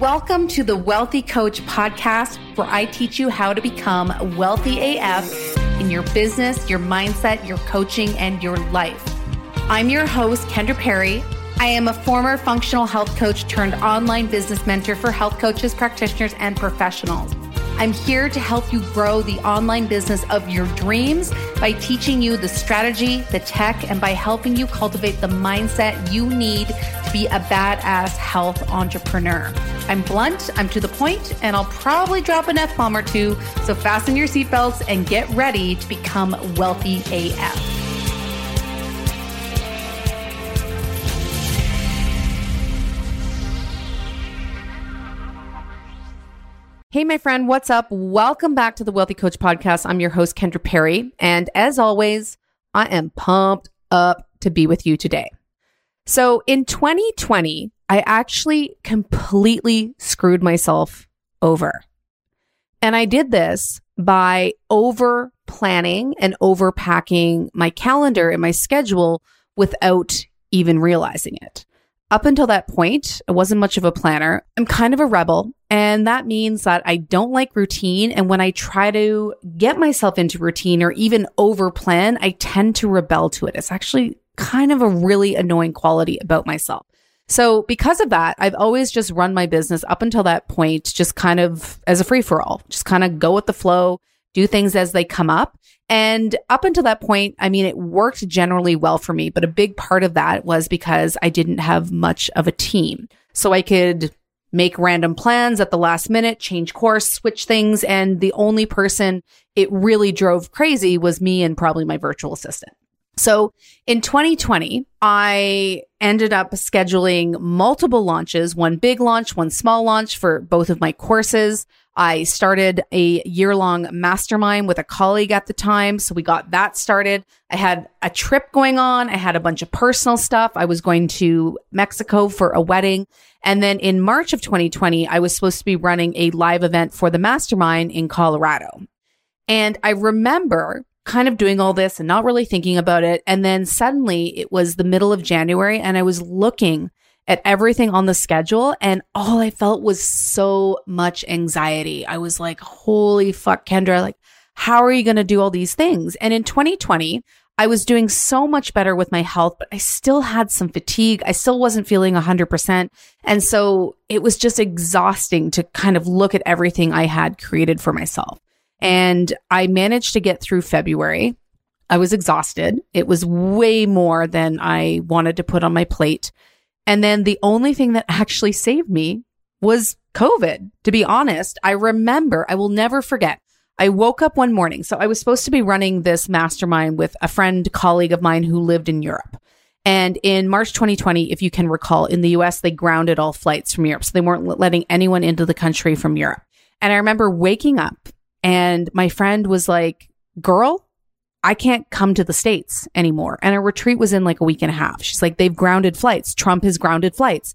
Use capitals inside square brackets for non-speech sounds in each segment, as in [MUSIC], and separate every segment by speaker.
Speaker 1: Welcome to the Wealthy Coach podcast, where I teach you how to become wealthy AF in your business, your mindset, your coaching, and your life. I'm your host, Kendra Perry. I am a former functional health coach turned online business mentor for health coaches, practitioners, and professionals. I'm here to help you grow the online business of your dreams by teaching you the strategy, the tech, and by helping you cultivate the mindset you need be a badass health entrepreneur. I'm blunt, I'm to the point, and I'll probably drop an F bomb or two. So fasten your seatbelts and get ready to become wealthy AF. Hey, my friend, what's up? Welcome back to the Wealthy Coach Podcast. I'm your host, Kendra Perry. And as always, I am pumped up to be with you today. So in 2020, I actually completely screwed myself over. And I did this by over planning and over packing my calendar and my schedule without even realizing it. Up until that point, I wasn't much of a planner. I'm kind of a rebel. And that means that I don't like routine. And when I try to get myself into routine or even over plan, I tend to rebel to it. It's actually kind of a really annoying quality about myself. So because of that, I've always just run my business up until that point, just kind of as a free for all, just kind of go with the flow, do things as they come up. And up until that point, I mean, it worked generally well for me, but a big part of that was because I didn't have much of a team. So I could make random plans at the last minute, change course, switch things. And the only person it really drove crazy was me and probably my virtual assistant. So in 2020, I ended up scheduling multiple launches, one big launch, one small launch for both of my courses. I started a year long mastermind with a colleague at the time. So we got that started. I had a trip going on. I had a bunch of personal stuff. I was going to Mexico for a wedding. And then in March of 2020, I was supposed to be running a live event for the mastermind in Colorado. And I remember kind of doing all this and not really thinking about it. And then suddenly it was the middle of January and I was looking at everything on the schedule and all I felt was so much anxiety. I was like, holy fuck, Kendra, like, how are you going to do all these things? And in 2020, I was doing so much better with my health, but I still had some fatigue. I still wasn't feeling 100%. And so it was just exhausting to kind of look at everything I had created for myself. And I managed to get through February. I was exhausted. It was way more than I wanted to put on my plate. And then the only thing that [LAUGHS] actually saved me was COVID. To be honest, I remember, I will never forget. I woke up one morning. So I was supposed to be running this mastermind with a friend, colleague of mine who lived in Europe. And in March 2020, if you can recall, in the US, they grounded all flights from Europe. So they weren't letting anyone into the country from Europe. And I remember waking up and my friend was like, girl, I can't come to the States anymore. And our retreat was in like a week and a half. She's like, they've grounded flights. Trump has grounded flights.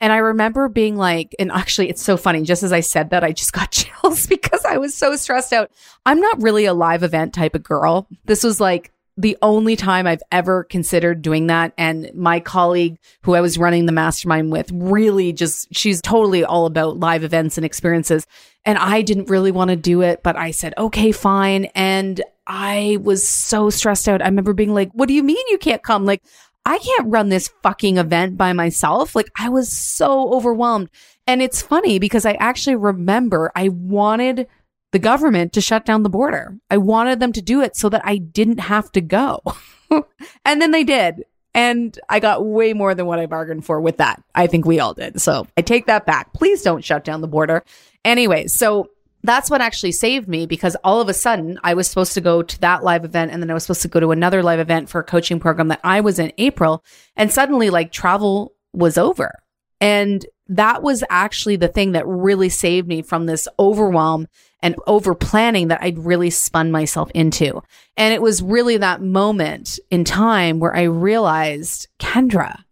Speaker 1: And I remember being like, and actually, it's so funny. Just as I said that, I just got [LAUGHS] chills because I was so stressed out. I'm not really a live event type of girl. This was like the only time I've ever considered doing that. And my colleague who I was running the mastermind with really just, she's totally all about live events and experiences. And I didn't really want to do it, but I said, okay, fine. And I was so stressed out. I remember being like, what do you mean you can't come? Like, I can't run this fucking event by myself. Like, I was so overwhelmed. And it's funny because I actually remember I wanted the government to shut down the border. I wanted them to do it so that I didn't have to go. [LAUGHS] and then they did. And I got way more than what I bargained for with that. I think we all did. So I take that back. Please don't shut down the border. Anyways, so that's what actually saved me because all of a sudden I was supposed to go to that live event and then I was supposed to go to another live event for a coaching program that I was in April. And suddenly like travel was over. And that was actually the thing that really saved me from this overwhelm and over planning that I'd really spun myself into. And it was really that moment in time where I realized, Kendra,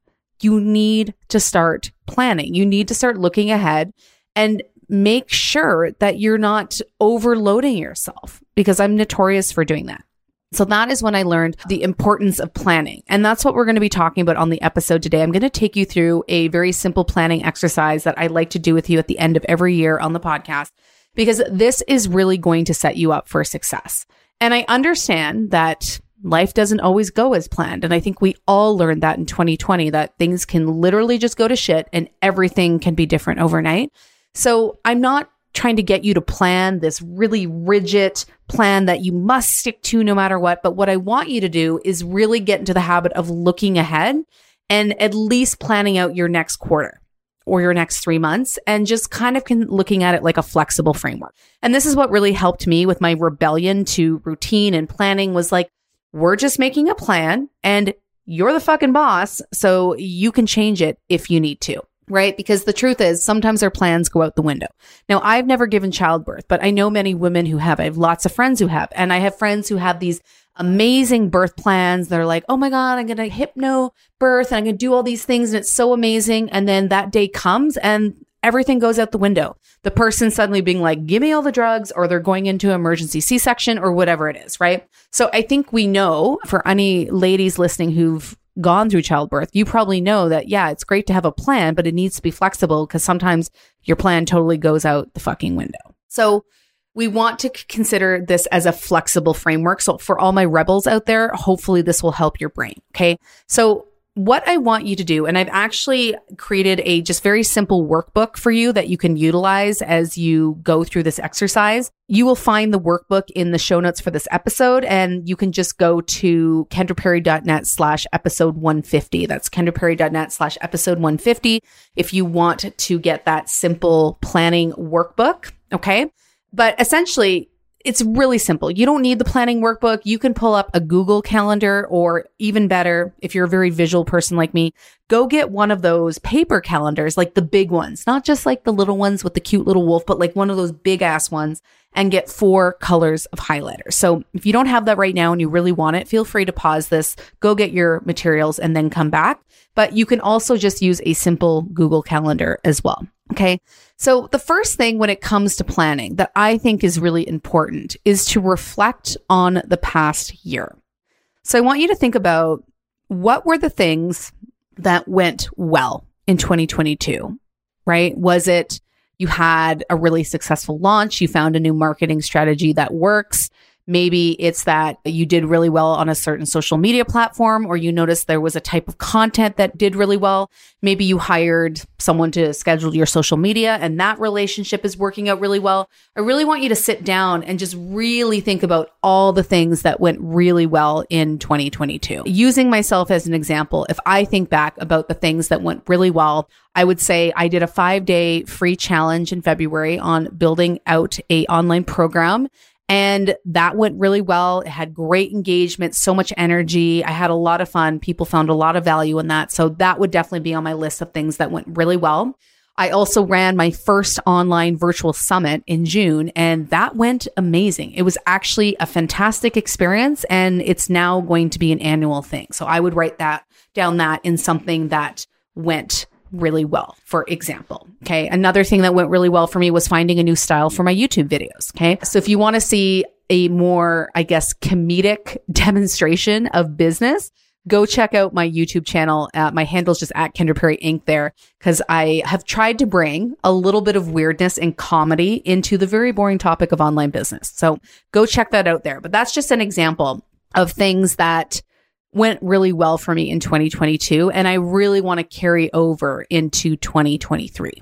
Speaker 1: you need to start planning. You need to start looking ahead and make sure that you're not overloading yourself because I'm notorious for doing that. So that is when I learned the importance of planning. And that's what we're going to be talking about on the episode today. I'm going to take you through a very simple planning exercise that I like to do with you at the end of every year on the podcast, because this is really going to set you up for success. And I understand that life doesn't always go as planned. And I think we all learned that in 2020 that things can literally just go to shit and everything can be different overnight. So I'm not trying to get you to plan this really rigid plan that you must stick to no matter what. But what I want you to do is really get into the habit of looking ahead and at least planning out your next quarter or your next three months and just kind of looking at it like a flexible framework. And this is what really helped me with my rebellion to routine and planning was like, we're just making a plan and you're the fucking boss. So you can change it if you need to right? Because the truth is, sometimes our plans go out the window. Now, I've never given childbirth, but I know many women who have. I have lots of friends who have, and I have friends who have these amazing birth plans. They're like, oh my God, I'm going to hypno birth and I'm going to do all these things. And it's so amazing. And then that day comes and everything goes out the window. The person suddenly being like, give me all the drugs, or they're going into emergency C section or whatever it is, right? So I think we know for any ladies listening who've gone through childbirth, you probably know that, yeah, it's great to have a plan, but it needs to be flexible because sometimes your plan totally goes out the fucking window. So we want to consider this as a flexible framework. So for all my rebels out there, hopefully this will help your brain. Okay. So what I want you to do, and I've actually created a just very simple workbook for you that you can utilize as you go through this exercise. You will find the workbook in the show notes for this episode, and you can just go to kendraperry.net slash episode 150. That's kendraperry.net slash episode 150 if you want to get that simple planning workbook. Okay. But essentially, it's really simple. You don't need the planning workbook. You can pull up a Google calendar or even better, if you're a very visual person like me, go get one of those paper calendars, like the big ones, not just like the little ones with the cute little wolf, but like one of those big ass ones and get four colors of highlighter. So if you don't have that right now and you really want it, feel free to pause this, go get your materials and then come back. But you can also just use a simple Google calendar as well. Okay. So the first thing when it comes to planning that I think is really important is to reflect on the past year. So I want you to think about what were the things that went well in 2022, right? Was it you had a really successful launch, you found a new marketing strategy that works, Maybe it's that you did really well on a certain social media platform, or you noticed there was a type of content that did really well. Maybe you hired someone to schedule your social media and that relationship is working out really well. I really want you to sit down and just really think about all the things that went really well in 2022. Using myself as an example, if I think back about the things that went really well, I would say I did a five day free challenge in February on building out a online program and that went really well. It had great engagement, so much energy. I had a lot of fun. People found a lot of value in that. So that would definitely be on my list of things that went really well. I also ran my first online virtual summit in June, and that went amazing. It was actually a fantastic experience, and it's now going to be an annual thing. So I would write that down that in something that went really well, for example. Okay. Another thing that went really well for me was finding a new style for my YouTube videos. Okay. So if you want to see a more, I guess, comedic [LAUGHS] demonstration of business, go check out my YouTube channel. Uh, my handle's just at Kendra Perry Inc. there because I have tried to bring a little bit of weirdness and comedy into the very boring topic of online business. So go check that out there. But that's just an example of things that went really well for me in 2022 and I really want to carry over into 2023.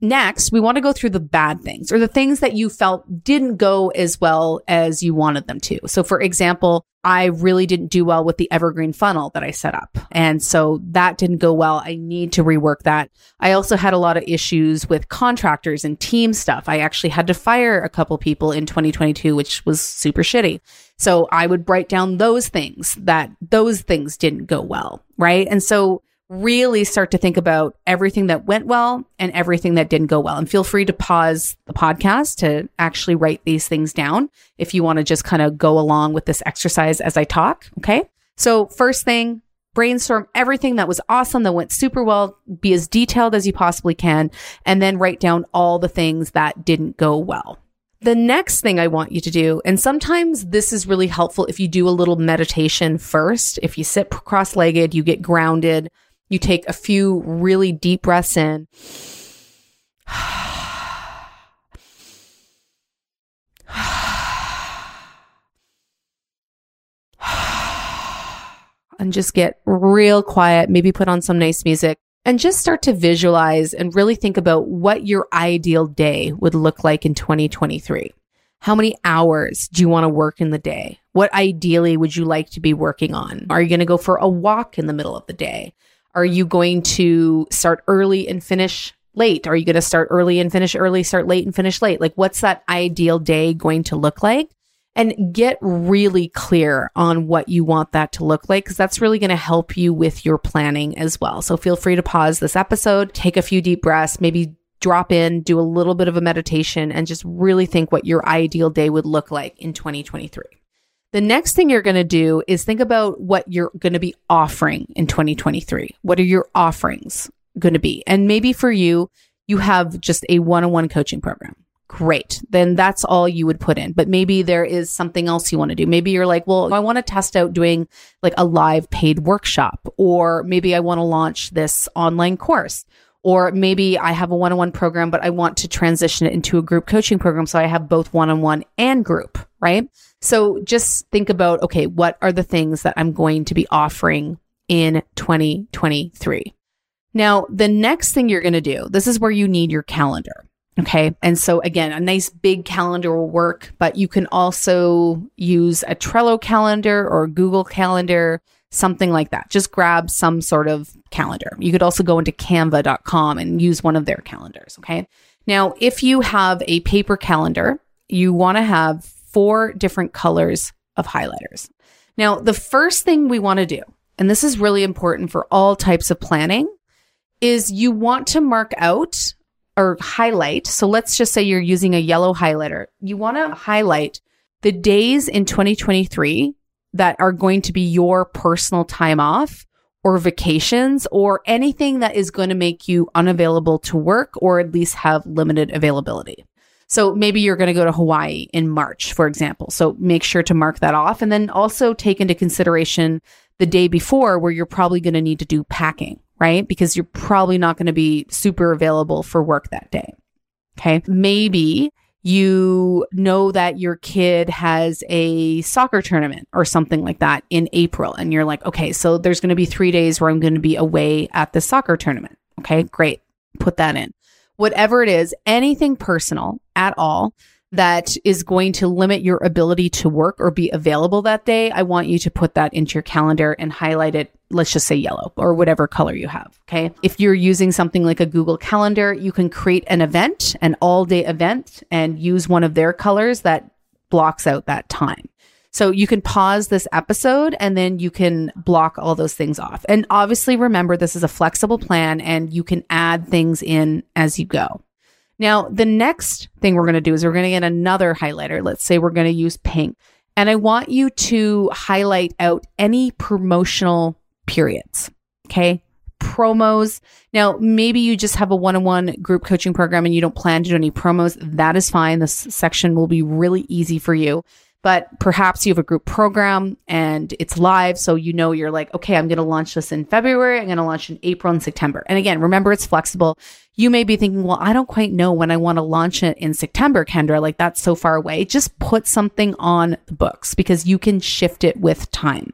Speaker 1: Next, we want to go through the bad things or the things that you felt didn't go as well as you wanted them to. So, for example, I really didn't do well with the evergreen funnel that I set up. And so that didn't go well. I need to rework that. I also had a lot of issues with contractors and team stuff. I actually had to fire a couple people in 2022, which was super shitty. So I would write down those things that those things didn't go well. Right. And so really start to think about everything that went well and everything that didn't go well. And feel free to pause the podcast to actually write these things down if you want to just kind of go along with this exercise as I talk. Okay. So, first thing, brainstorm everything that was awesome, that went super well, be as detailed as you possibly can, and then write down all the things that didn't go well. The next thing I want you to do, and sometimes this is really helpful if you do a little meditation first. If you sit cross legged, you get grounded, you take a few really deep breaths in. and just get real quiet, maybe put on some nice music and just start to visualize and really think about what your ideal day would look like in 2023. How many hours do you want to work in the day? What ideally would you like to be working on? Are you going to go for a walk in the middle of the day? Are you going to start early and finish late? Are you going to start early and finish early, start late and finish late? Like, what's that ideal day going to look like? and get really clear on what you want that to look like because that's really going to help you with your planning as well. So feel free to pause this episode, take a few deep breaths, maybe drop in, do a little bit of a meditation, and just really think what your ideal day would look like in 2023. The next thing you're going to do is think about what you're going to be offering in 2023. What are your offerings going to be? And maybe for you, you have just a one on one coaching program great. Then that's all you would put in. But maybe there is something else you want to do. Maybe you're like, well, I want to test out doing like a live paid workshop, or maybe I want to launch this online course. Or maybe I have a one on one program, but I want to transition it into a group coaching program. So I have both one on one and group, right? So just think about, okay, what are the things that I'm going to be offering in 2023? Now, the next thing you're going to do, this is where you need your calendar. Okay. And so again, a nice big calendar will work, but you can also use a Trello calendar or Google calendar, something like that. Just grab some sort of calendar. You could also go into canva.com and use one of their calendars. Okay. Now, if you have a paper calendar, you want to have four different colors of highlighters. Now, the first thing we want to do, and this is really important for all types of planning, is you want to mark out or highlight. So let's just say you're using a yellow highlighter. You want to highlight the days in 2023 that are going to be your personal time off or vacations or anything that is going to make you unavailable to work or at least have limited availability. So maybe you're going to go to Hawaii in March, for example. So make sure to mark that off and then also take into consideration the day before where you're probably going to need to do packing right? Because you're probably not going to be super available for work that day. Okay. Maybe you know that your kid has a soccer tournament or something like that in April. And you're like, okay, so there's going to be three days where I'm going to be away at the soccer tournament. Okay. Great. Put that in. Whatever it is, anything personal at all that is going to limit your ability to work or be available that day, I want you to put that into your calendar and highlight it. Let's just say yellow or whatever color you have. Okay. If you're using something like a Google Calendar, you can create an event, an all day event, and use one of their colors that blocks out that time. So you can pause this episode and then you can block all those things off. And obviously, remember, this is a flexible plan and you can add things in as you go. Now, the next thing we're going to do is we're going to get another highlighter. Let's say we're going to use pink. And I want you to highlight out any promotional periods. Okay. Promos. Now, maybe you just have a one on one group coaching program and you don't plan to do any promos. That is fine. This section will be really easy for you but perhaps you have a group program and it's live. So you know, you're like, okay, I'm going to launch this in February. I'm going to launch in April and September. And again, remember it's flexible. You may be thinking, well, I don't quite know when I want to launch it in September, Kendra. Like that's so far away. Just put something on the books because you can shift it with time.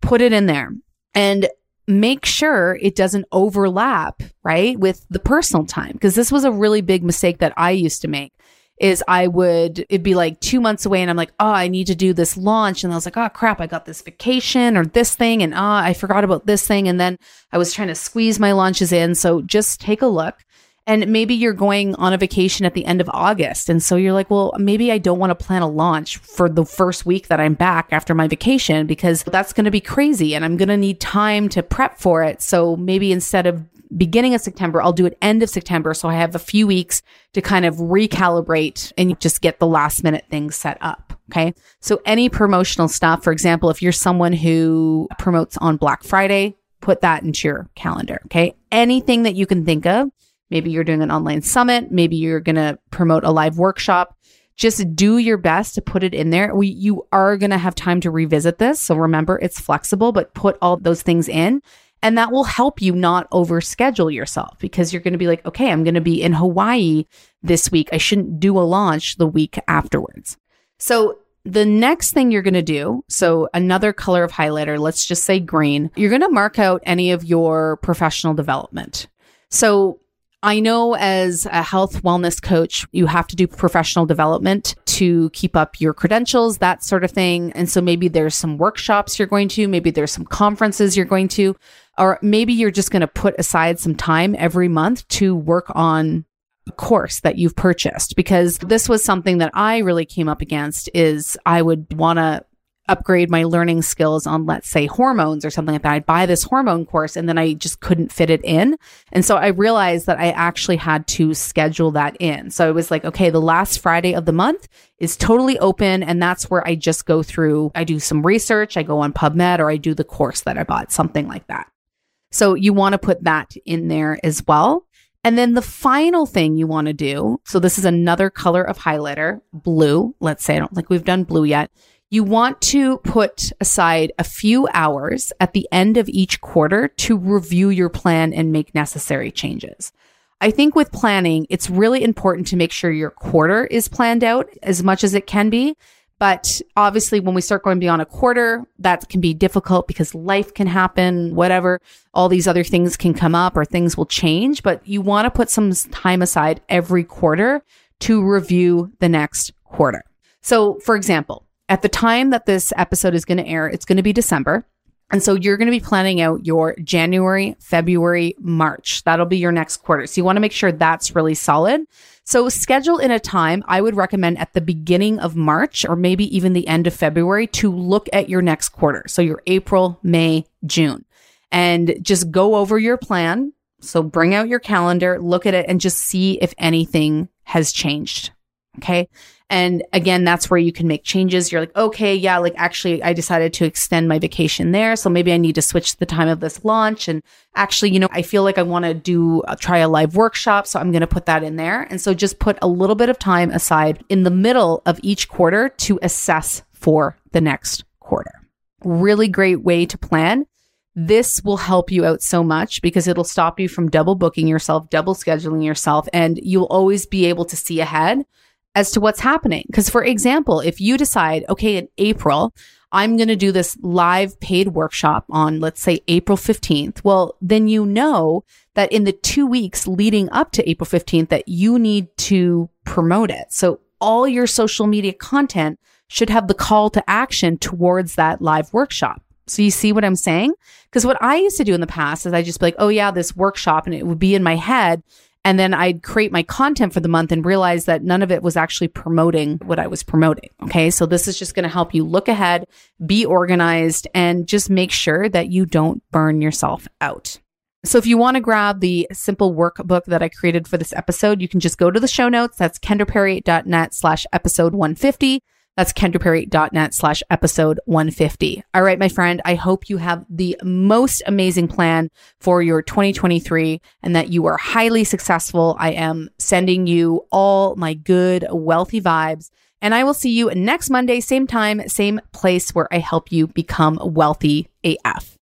Speaker 1: Put it in there and make sure it doesn't overlap, right? With the personal time. Because this was a really big mistake that I used to make is I would, it'd be like two months away and I'm like, oh, I need to do this launch. And I was like, oh crap, I got this vacation or this thing. And oh, I forgot about this thing. And then I was trying to squeeze my launches in. So just take a look. And maybe you're going on a vacation at the end of August. And so you're like, well, maybe I don't want to plan a launch for the first week that I'm back after my vacation because that's going to be crazy and I'm going to need time to prep for it. So maybe instead of beginning of September. I'll do it end of September. So I have a few weeks to kind of recalibrate and just get the last minute things set up. Okay. So any promotional stuff, for example, if you're someone who promotes on Black Friday, put that into your calendar. Okay. Anything that you can think of. Maybe you're doing an online summit. Maybe you're going to promote a live workshop. just do your best to put it in there. We, you are going to have time to revisit this. So remember, it's flexible, but put all those things in. And that will help you not overschedule yourself because you're going to be like, okay, I'm going to be in Hawaii this week. I shouldn't do a launch the week afterwards. So the next thing you're going to do, so another color of highlighter, let's just say green, you're going to mark out any of your professional development. So I know as a health wellness coach, you have to do professional development to keep up your credentials, that sort of thing. And so maybe there's some workshops you're going to, maybe there's some conferences you're going to, or maybe you're just going to put aside some time every month to work on a course that you've purchased because this was something that I really came up against is I would want to upgrade my learning skills on, let's say, hormones or something like that. I'd buy this hormone course and then I just couldn't fit it in. And so I realized that I actually had to schedule that in. So it was like, okay, the last Friday of the month is totally open. And that's where I just go through, I do some research, I go on PubMed or I do the course that I bought, something like that. So you want to put that in there as well. And then the final thing you want to do, so this is another color of highlighter, blue. Let's say I don't think we've done blue yet you want to put aside a few hours at the end of each quarter to review your plan and make necessary changes. I think with planning, it's really important to make sure your quarter is planned out as much as it can be. But obviously, when we start going beyond a quarter, that can be difficult because life can happen, whatever, all these other things can come up or things will change. But you want to put some time aside every quarter to review the next quarter. So, for example, at the time that this episode is going to air, it's going to be December. And so you're going to be planning out your January, February, March. That'll be your next quarter. So you want to make sure that's really solid. So schedule in a time I would recommend at the beginning of March or maybe even the end of February to look at your next quarter. So your April, May, June and just go over your plan. So bring out your calendar, look at it and just see if anything has changed. Okay. And again, that's where you can make changes. You're like, okay, yeah, like actually I decided to extend my vacation there. So maybe I need to switch the time of this launch. And actually, you know, I feel like I want to do uh, try a live workshop. So I'm going to put that in there. And so just put a little bit of time aside in the middle of each quarter to assess for the next quarter. Really great way to plan. This will help you out so much because it'll stop you from double booking yourself, double scheduling yourself, and you'll always be able to see ahead as to what's happening. Because, for example, if you decide, okay, in April, I'm going to do this live paid workshop on, let's say, April 15th. Well, then you know that in the two weeks leading up to April 15th that you need to promote it. So all your social media content should have the call to action towards that live workshop. So you see what I'm saying? Because what I used to do in the past is I just be like, oh yeah, this workshop and it would be in my head. And then I'd create my content for the month and realize that none of it was actually promoting what I was promoting. Okay. So this is just going to help you look ahead, be organized, and just make sure that you don't burn yourself out. So if you want to grab the simple workbook that I created for this episode, you can just go to the show notes. That's kendraperry.net slash episode 150. That's kendraperry.net slash episode 150. All right, my friend, I hope you have the most amazing plan for your 2023 and that you are highly successful. I am sending you all my good, wealthy vibes. And I will see you next Monday, same time, same place where I help you become wealthy AF.